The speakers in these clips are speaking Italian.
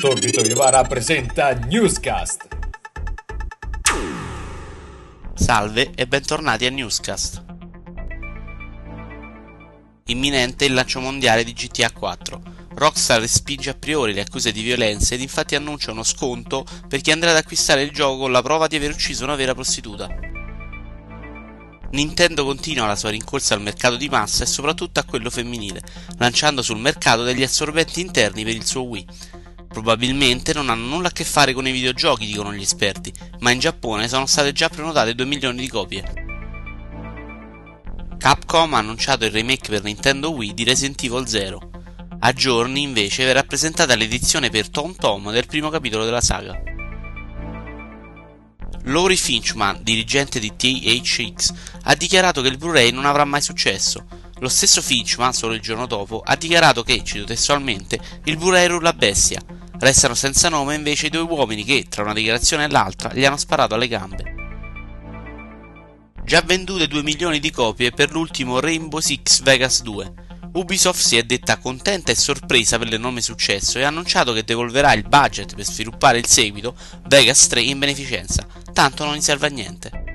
Dottor Vito Iovara presenta Newscast. Salve e bentornati a Newscast. Imminente il lancio mondiale di GTA 4. Rockstar respinge a priori le accuse di violenza ed infatti annuncia uno sconto per chi andrà ad acquistare il gioco con la prova di aver ucciso una vera prostituta. Nintendo continua la sua rincorsa al mercato di massa e soprattutto a quello femminile, lanciando sul mercato degli assorbenti interni per il suo Wii. Probabilmente non hanno nulla a che fare con i videogiochi, dicono gli esperti, ma in Giappone sono state già prenotate 2 milioni di copie. Capcom ha annunciato il remake per Nintendo Wii di Resident Evil 0. A giorni invece verrà presentata l'edizione per Tom Tom del primo capitolo della saga. Laurie Finchman, dirigente di THX, ha dichiarato che il Blu-ray non avrà mai successo. Lo stesso Finchman, solo il giorno dopo, ha dichiarato che, cito testualmente, il Blu-ray una bestia. Restano senza nome invece i due uomini che, tra una dichiarazione e l'altra, gli hanno sparato alle gambe. Già vendute 2 milioni di copie per l'ultimo Rainbow Six Vegas 2. Ubisoft si è detta contenta e sorpresa per l'enorme successo e ha annunciato che devolverà il budget per sviluppare il seguito, Vegas 3, in beneficenza, tanto non gli serve a niente.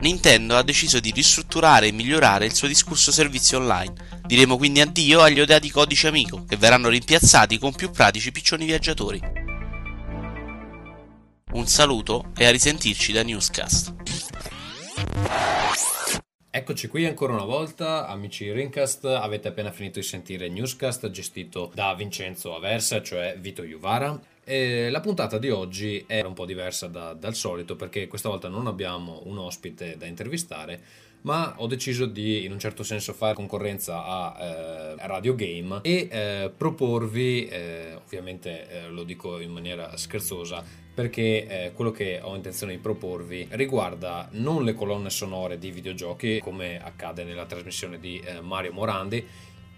Nintendo ha deciso di ristrutturare e migliorare il suo discorso servizio online. Diremo quindi addio agli odiati codici amico, che verranno rimpiazzati con più pratici piccioni viaggiatori. Un saluto e a risentirci da Newscast. Eccoci qui ancora una volta, amici Rincast, avete appena finito di sentire Newscast gestito da Vincenzo Aversa, cioè Vito Juvara. E la puntata di oggi era un po' diversa da, dal solito perché questa volta non abbiamo un ospite da intervistare, ma ho deciso di in un certo senso fare concorrenza a eh, Radio Game e eh, proporvi, eh, ovviamente eh, lo dico in maniera scherzosa, perché eh, quello che ho intenzione di proporvi riguarda non le colonne sonore di videogiochi come accade nella trasmissione di eh, Mario Morandi,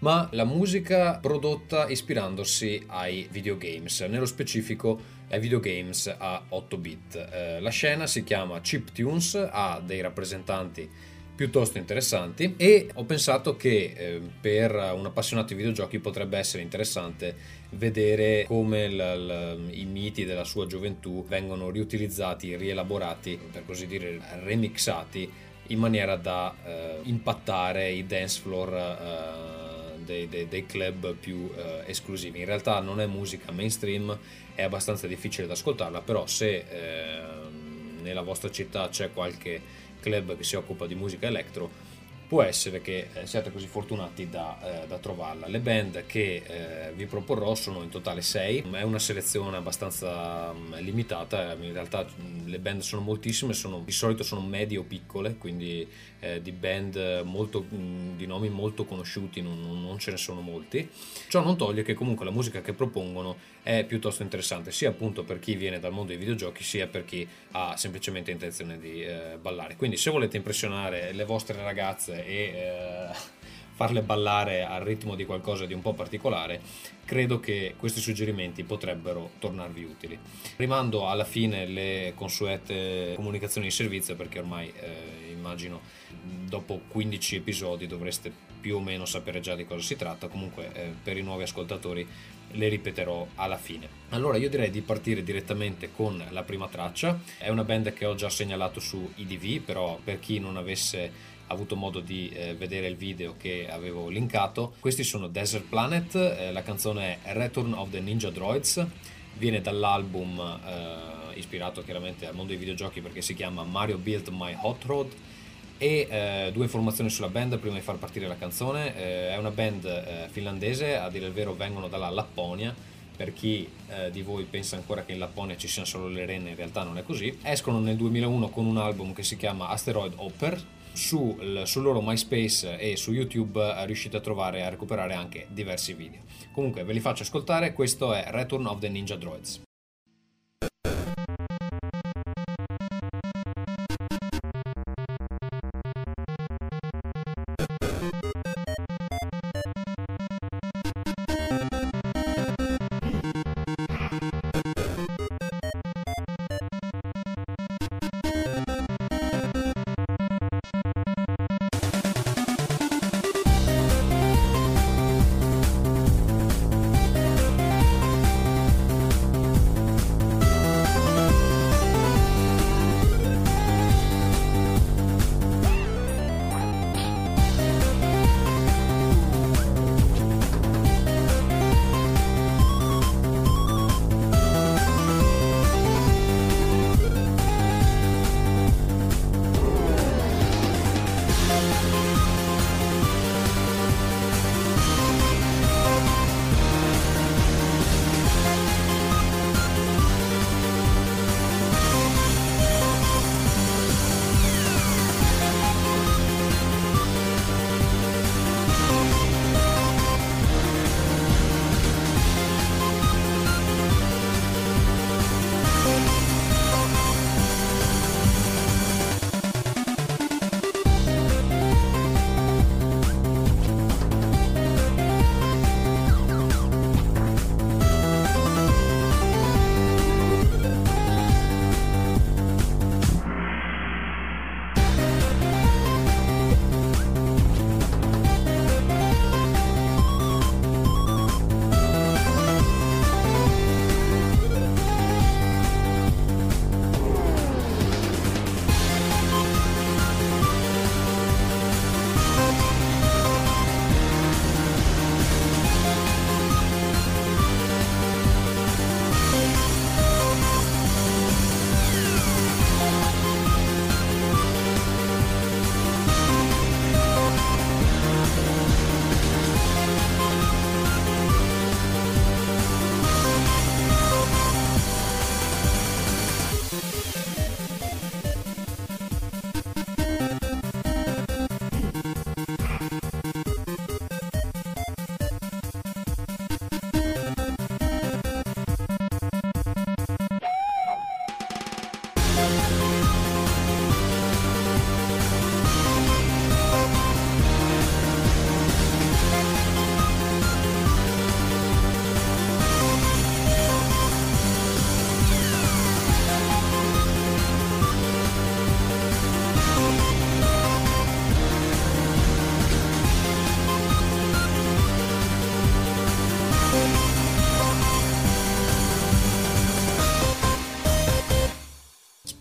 ma la musica prodotta ispirandosi ai videogames, nello specifico ai videogames a 8 bit. Eh, la scena si chiama Chiptunes, ha dei rappresentanti piuttosto interessanti e ho pensato che eh, per un appassionato di videogiochi potrebbe essere interessante vedere come l- l- i miti della sua gioventù vengono riutilizzati, rielaborati, per così dire remixati in maniera da eh, impattare i dance floor eh, dei, dei, dei, club più eh, esclusivi. In realtà non è musica mainstream, è abbastanza difficile da ascoltarla, però se ehm, nella vostra città c'è qualche club che si occupa di musica electro, può essere che eh, siate così fortunati da, eh, da, trovarla. Le band che eh, vi proporrò sono in totale 6, è una selezione abbastanza mh, limitata, in realtà mh, le band sono moltissime, sono, di solito sono medie o piccole, quindi eh, di band molto, mh, di nomi molto conosciuti non, non, ce ne sono molti. Ciò non toglie che comunque la musica che propongono è piuttosto interessante, sia appunto per chi viene dal mondo dei videogiochi, sia per chi ha semplicemente intenzione di eh, ballare. Quindi se volete impressionare le vostre ragazze e eh, farle ballare al ritmo di qualcosa di un po' particolare, credo che questi suggerimenti potrebbero tornarvi utili. Rimando alla fine le consuete comunicazioni di servizio perché ormai eh, immagino dopo 15 episodi dovreste più o meno sapere già di cosa si tratta, comunque eh, per i nuovi ascoltatori le ripeterò alla fine. Allora io direi di partire direttamente con la prima traccia, è una band che ho già segnalato su IDV, però per chi non avesse avuto modo di eh, vedere il video che avevo linkato. Questi sono Desert Planet, eh, la canzone è Return of the Ninja Droids, viene dall'album eh, ispirato chiaramente al mondo dei videogiochi perché si chiama Mario Built My Hot Rod e eh, due informazioni sulla band prima di far partire la canzone. Eh, è una band eh, finlandese, a dire il vero vengono dalla Lapponia. Per chi eh, di voi pensa ancora che in Lapponia ci siano solo le renne, in realtà non è così. Escono nel 2001 con un album che si chiama Asteroid Hopper, sul, sul loro MySpace e su YouTube eh, riuscite a trovare e a recuperare anche diversi video. Comunque ve li faccio ascoltare, questo è Return of the Ninja Droids.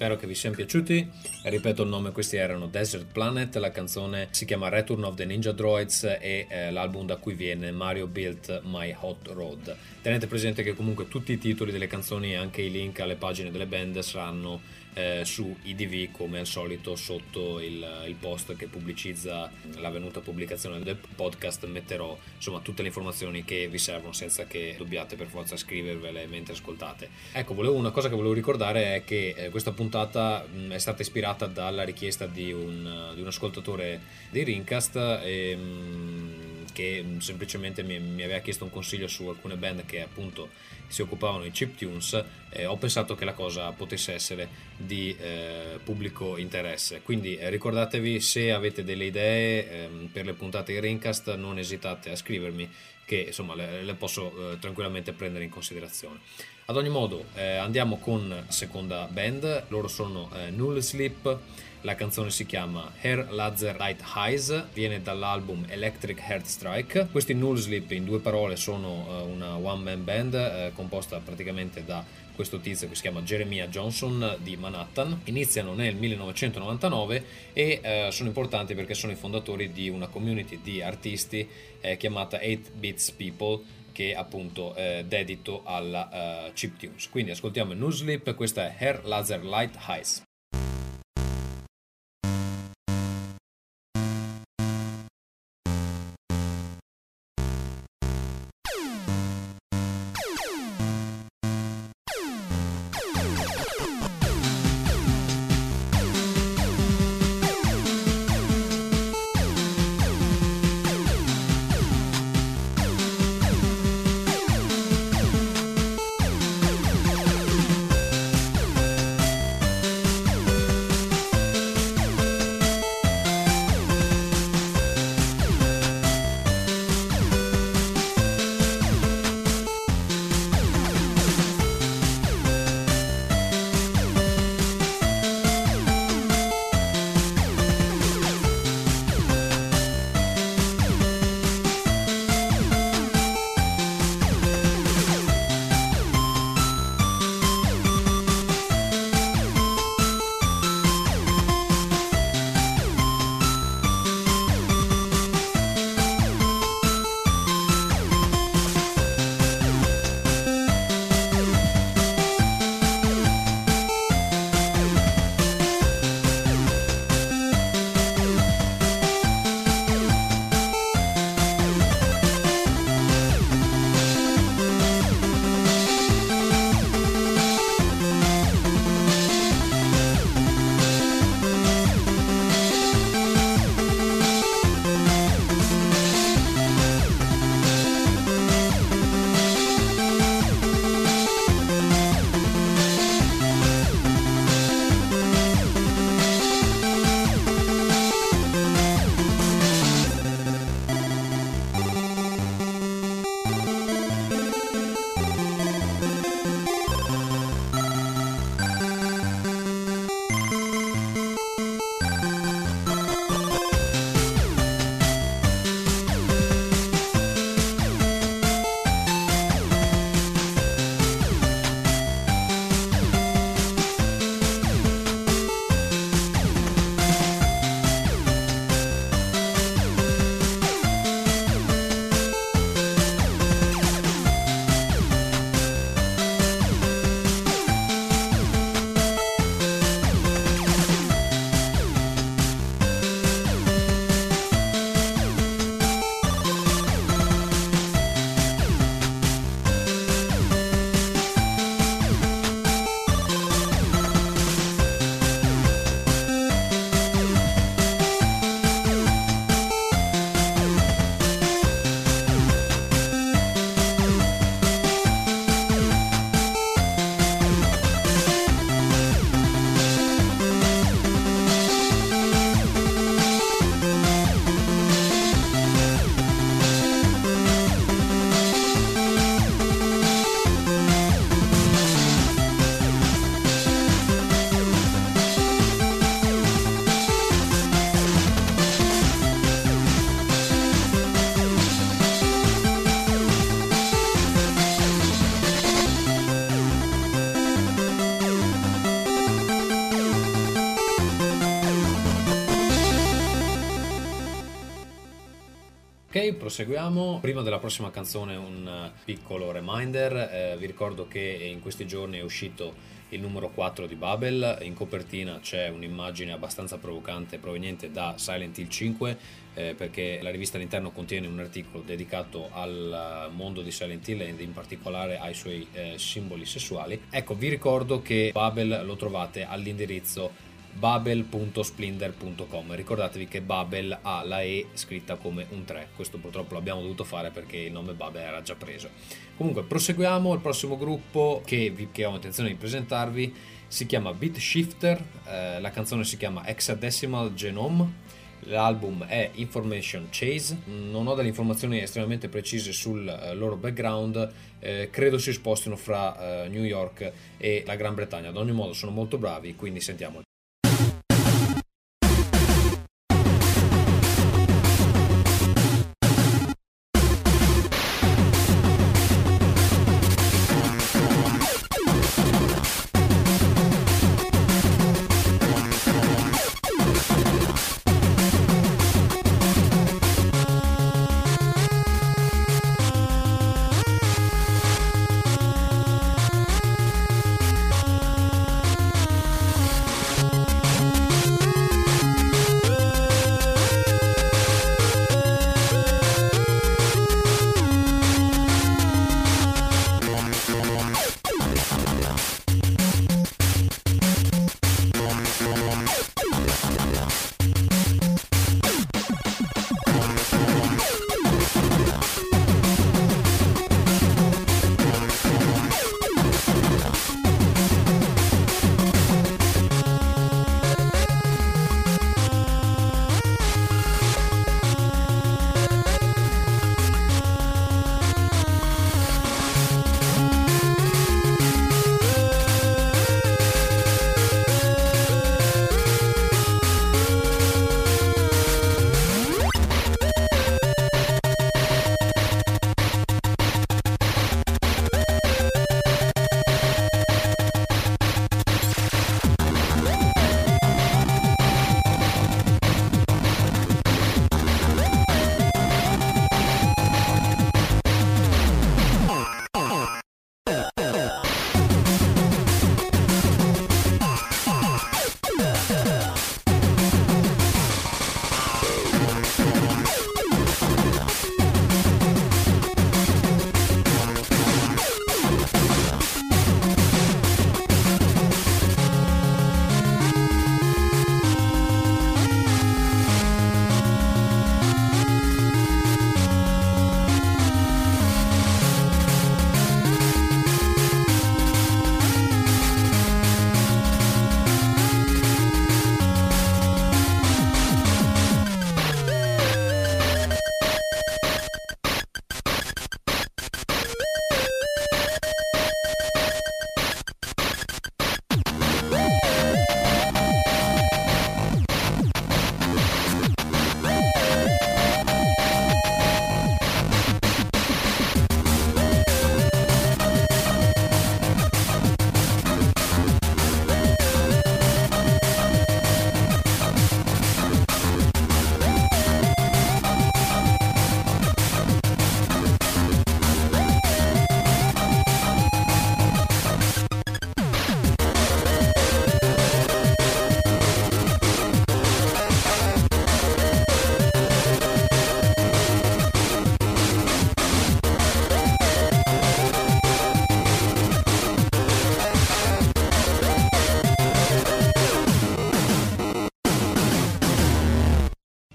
Spero che vi siano piaciuti. Ripeto il nome, questi erano Desert Planet, la canzone si chiama Return of the Ninja Droids e eh, l'album da cui viene Mario Built My Hot Road. Tenete presente che comunque tutti i titoli delle canzoni e anche i link alle pagine delle band saranno eh, su IDV come al solito sotto il, il, post che pubblicizza la venuta pubblicazione del podcast metterò insomma tutte le informazioni che vi servono senza che dobbiate per forza scrivervele mentre ascoltate ecco volevo, una cosa che volevo ricordare è che eh, questa puntata mh, è stata ispirata dalla richiesta di un, di un ascoltatore di Rincast e, mh, che semplicemente mi, mi, aveva chiesto un consiglio su alcune band che appunto si occupavano di chiptunes eh, ho pensato che la cosa potesse essere di eh, pubblico interesse. Quindi eh, ricordatevi se avete delle idee ehm, per le puntate di Rincast non esitate a scrivermi che insomma le, le posso eh, tranquillamente prendere in considerazione ad ogni modo eh, andiamo con seconda band loro sono eh, Null Sleep la canzone si chiama Hair Laser Light Highs, viene dall'album Electric Heart Strike. Questi Null Sleep in due parole sono uh, una one man band uh, composta praticamente da questo tizio che si chiama Jeremiah Johnson di Manhattan. Iniziano nel 1999 e uh, sono importanti perché sono i fondatori di una community di artisti eh, chiamata 8 Bits People che appunto eh, dedito alla uh, chiptunes. Quindi ascoltiamo Null Sleep, questa è Hair Laser Light Highs. Proseguiamo. Prima della prossima canzone un piccolo reminder, eh, vi ricordo che in questi giorni è uscito il numero 4 di Babel, in copertina c'è un'immagine abbastanza provocante proveniente da Silent Hill 5 eh, perché la rivista all'interno contiene un articolo dedicato al mondo di Silent Hill e in particolare ai suoi eh, simboli sessuali. Ecco, vi ricordo che Babel lo trovate all'indirizzo babel.splinder.com ricordatevi che Babel ha la E scritta come un 3 questo purtroppo l'abbiamo dovuto fare perché il nome Babel era già preso. Comunque proseguiamo. Il prossimo gruppo che, vi, che ho intenzione di presentarvi si chiama Beat Shifter eh, la canzone si chiama Hexadecimal Genome. L'album è Information Chase, non ho delle informazioni estremamente precise sul uh, loro background, eh, credo si spostino fra uh, New York e la Gran Bretagna, ad ogni modo sono molto bravi, quindi sentiamo.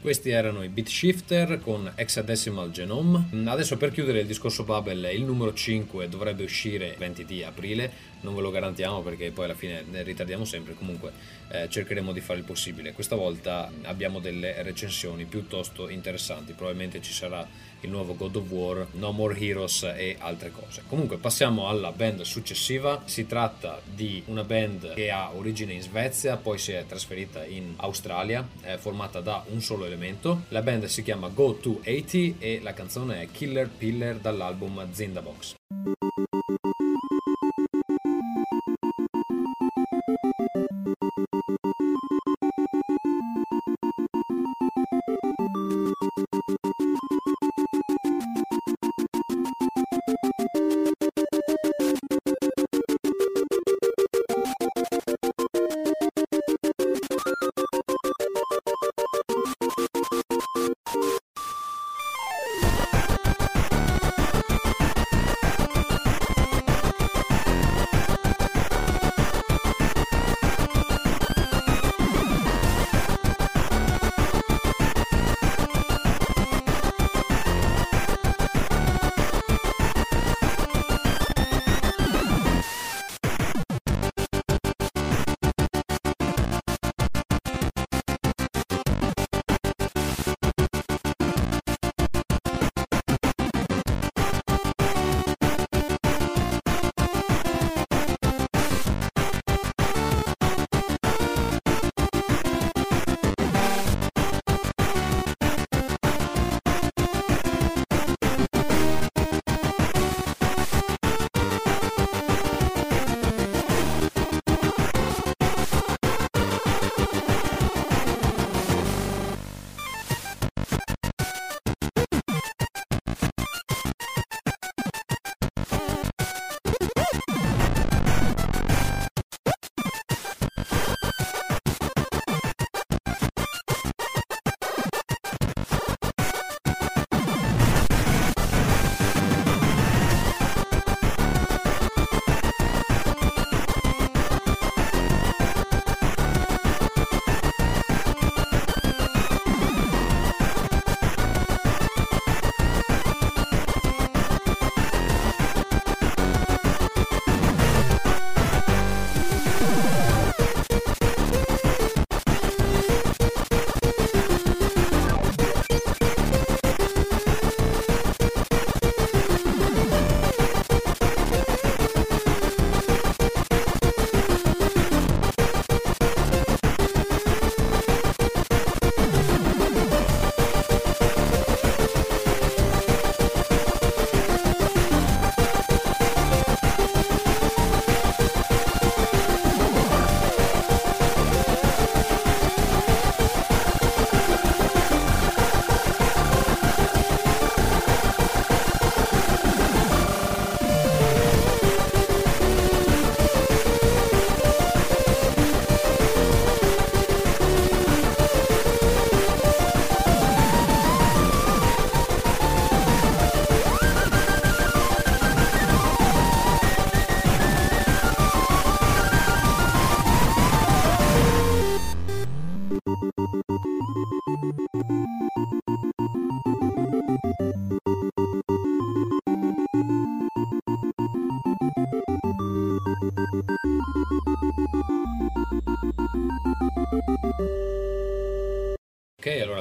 Questi erano i Bit Shifter con Hexadecimal Genome. Adesso per chiudere il discorso Babel, il numero 5 dovrebbe uscire il 20 di aprile, non ve lo garantiamo perché poi alla fine ne ritardiamo sempre, comunque eh, cercheremo di fare il possibile. Questa volta abbiamo delle recensioni piuttosto interessanti, probabilmente ci sarà il nuovo God of War, No More Heroes e altre cose. Comunque passiamo alla band successiva, si tratta di una band che ha origine in Svezia, poi si è trasferita in Australia, è formata da un solo elemento. La band si chiama Go to 80 e la canzone è Killer Pillar dall'album Zinda Box.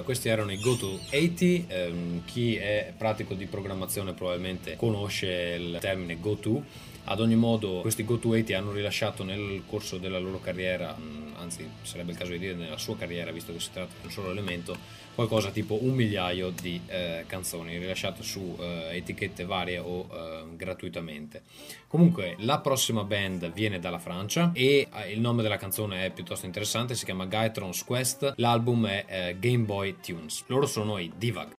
Questi erano i GoTo 80. Ehm, chi è pratico di programmazione probabilmente conosce il termine GoTo. Ad ogni modo, questi GoTo80 hanno rilasciato nel corso della loro carriera, anzi sarebbe il caso di dire nella sua carriera, visto che si tratta di un solo elemento, qualcosa tipo un migliaio di eh, canzoni rilasciate su eh, etichette varie o eh, gratuitamente. Comunque, la prossima band viene dalla Francia e eh, il nome della canzone è piuttosto interessante, si chiama Gaetron's Quest, l'album è eh, Game Boy Tunes. Loro sono i Divag.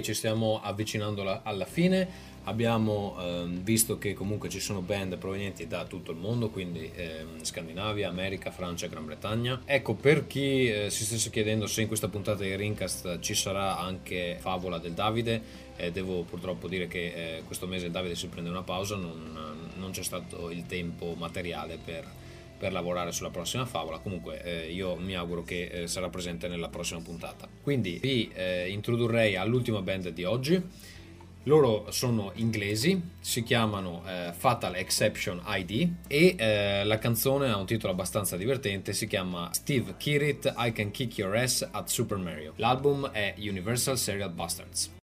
Ci stiamo avvicinando alla fine. Abbiamo ehm, visto che comunque ci sono band provenienti da tutto il mondo, quindi ehm, Scandinavia, America, Francia Gran Bretagna. Ecco, per chi eh, si stesse chiedendo se in questa puntata di Rincast ci sarà anche Favola del Davide, eh, devo purtroppo dire che eh, questo mese il Davide si prende una pausa, non, non c'è stato il tempo materiale per, per lavorare sulla prossima favola. Comunque eh, io mi auguro che eh, sarà presente nella prossima puntata. Quindi vi eh, introdurrei all'ultima band di oggi. Loro sono inglesi, si chiamano eh, Fatal Exception ID e eh, la canzone ha un titolo abbastanza divertente, si chiama Steve Kirit I Can Kick Your Ass at Super Mario. L'album è Universal Serial Bastards.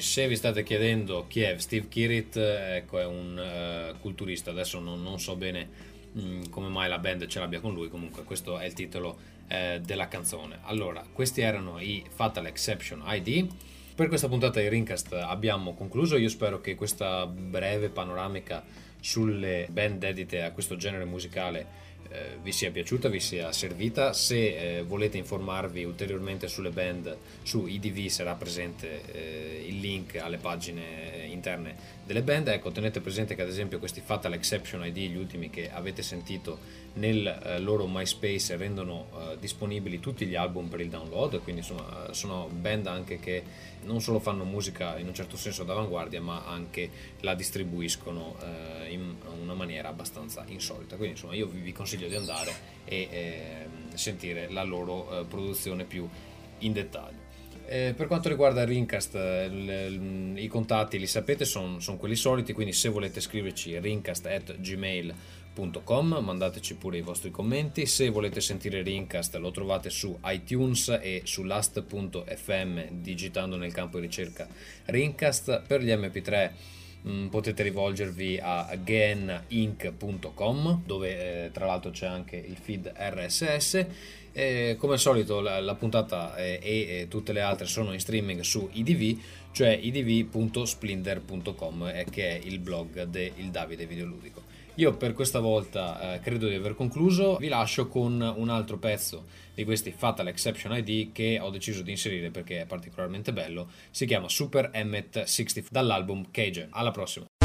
Se vi state chiedendo chi è Steve Kirit, ecco è un uh, culturista, adesso non, non so bene mh, mm, come mai la band ce l'abbia con lui, comunque questo è il titolo eh, della canzone. Allora, questi erano i Fatal Exception ID. Per questa puntata di Rincast abbiamo concluso, io spero che questa breve panoramica sulle band dedite a questo genere musicale eh, vi sia piaciuta, vi sia servita. Se eh, volete informarvi ulteriormente sulle band, su IDV sarà presente eh, il link alle pagine in interne delle band. Ecco, tenete presente che ad esempio questi Fatal Exception ID, gli ultimi che avete sentito nel eh, loro MySpace, rendono eh, disponibili tutti gli album per il download, quindi insomma sono band anche che non solo fanno musica in un certo senso d'avanguardia, ma anche la distribuiscono eh, in una maniera abbastanza insolita. Quindi insomma io vi, vi consiglio di andare e ehm, sentire la loro eh, produzione più in dettaglio. Eh, per quanto riguarda Rincast, il, i contatti li sapete, sono son quelli soliti, quindi se volete scriverci rincast.gmail.com mandateci pure i vostri commenti. Se volete sentire Rincast lo trovate su iTunes e su last.fm digitando nel campo di ricerca Rincast. Per gli MP3 Mm, potete rivolgervi a gainink.com dove eh, tra l'altro c'è anche il feed RSS e, come al solito la, la puntata eh, e, e, tutte le altre sono in streaming su IDV cioè idv.splinder.com eh, che è il blog del Davide Videoludico io per questa volta eh, credo di aver concluso, vi lascio con un altro pezzo di questi Fatal Exception ID che ho deciso di inserire perché è particolarmente bello, si chiama Super Emmet 60 dall'album Cage. Alla prossima!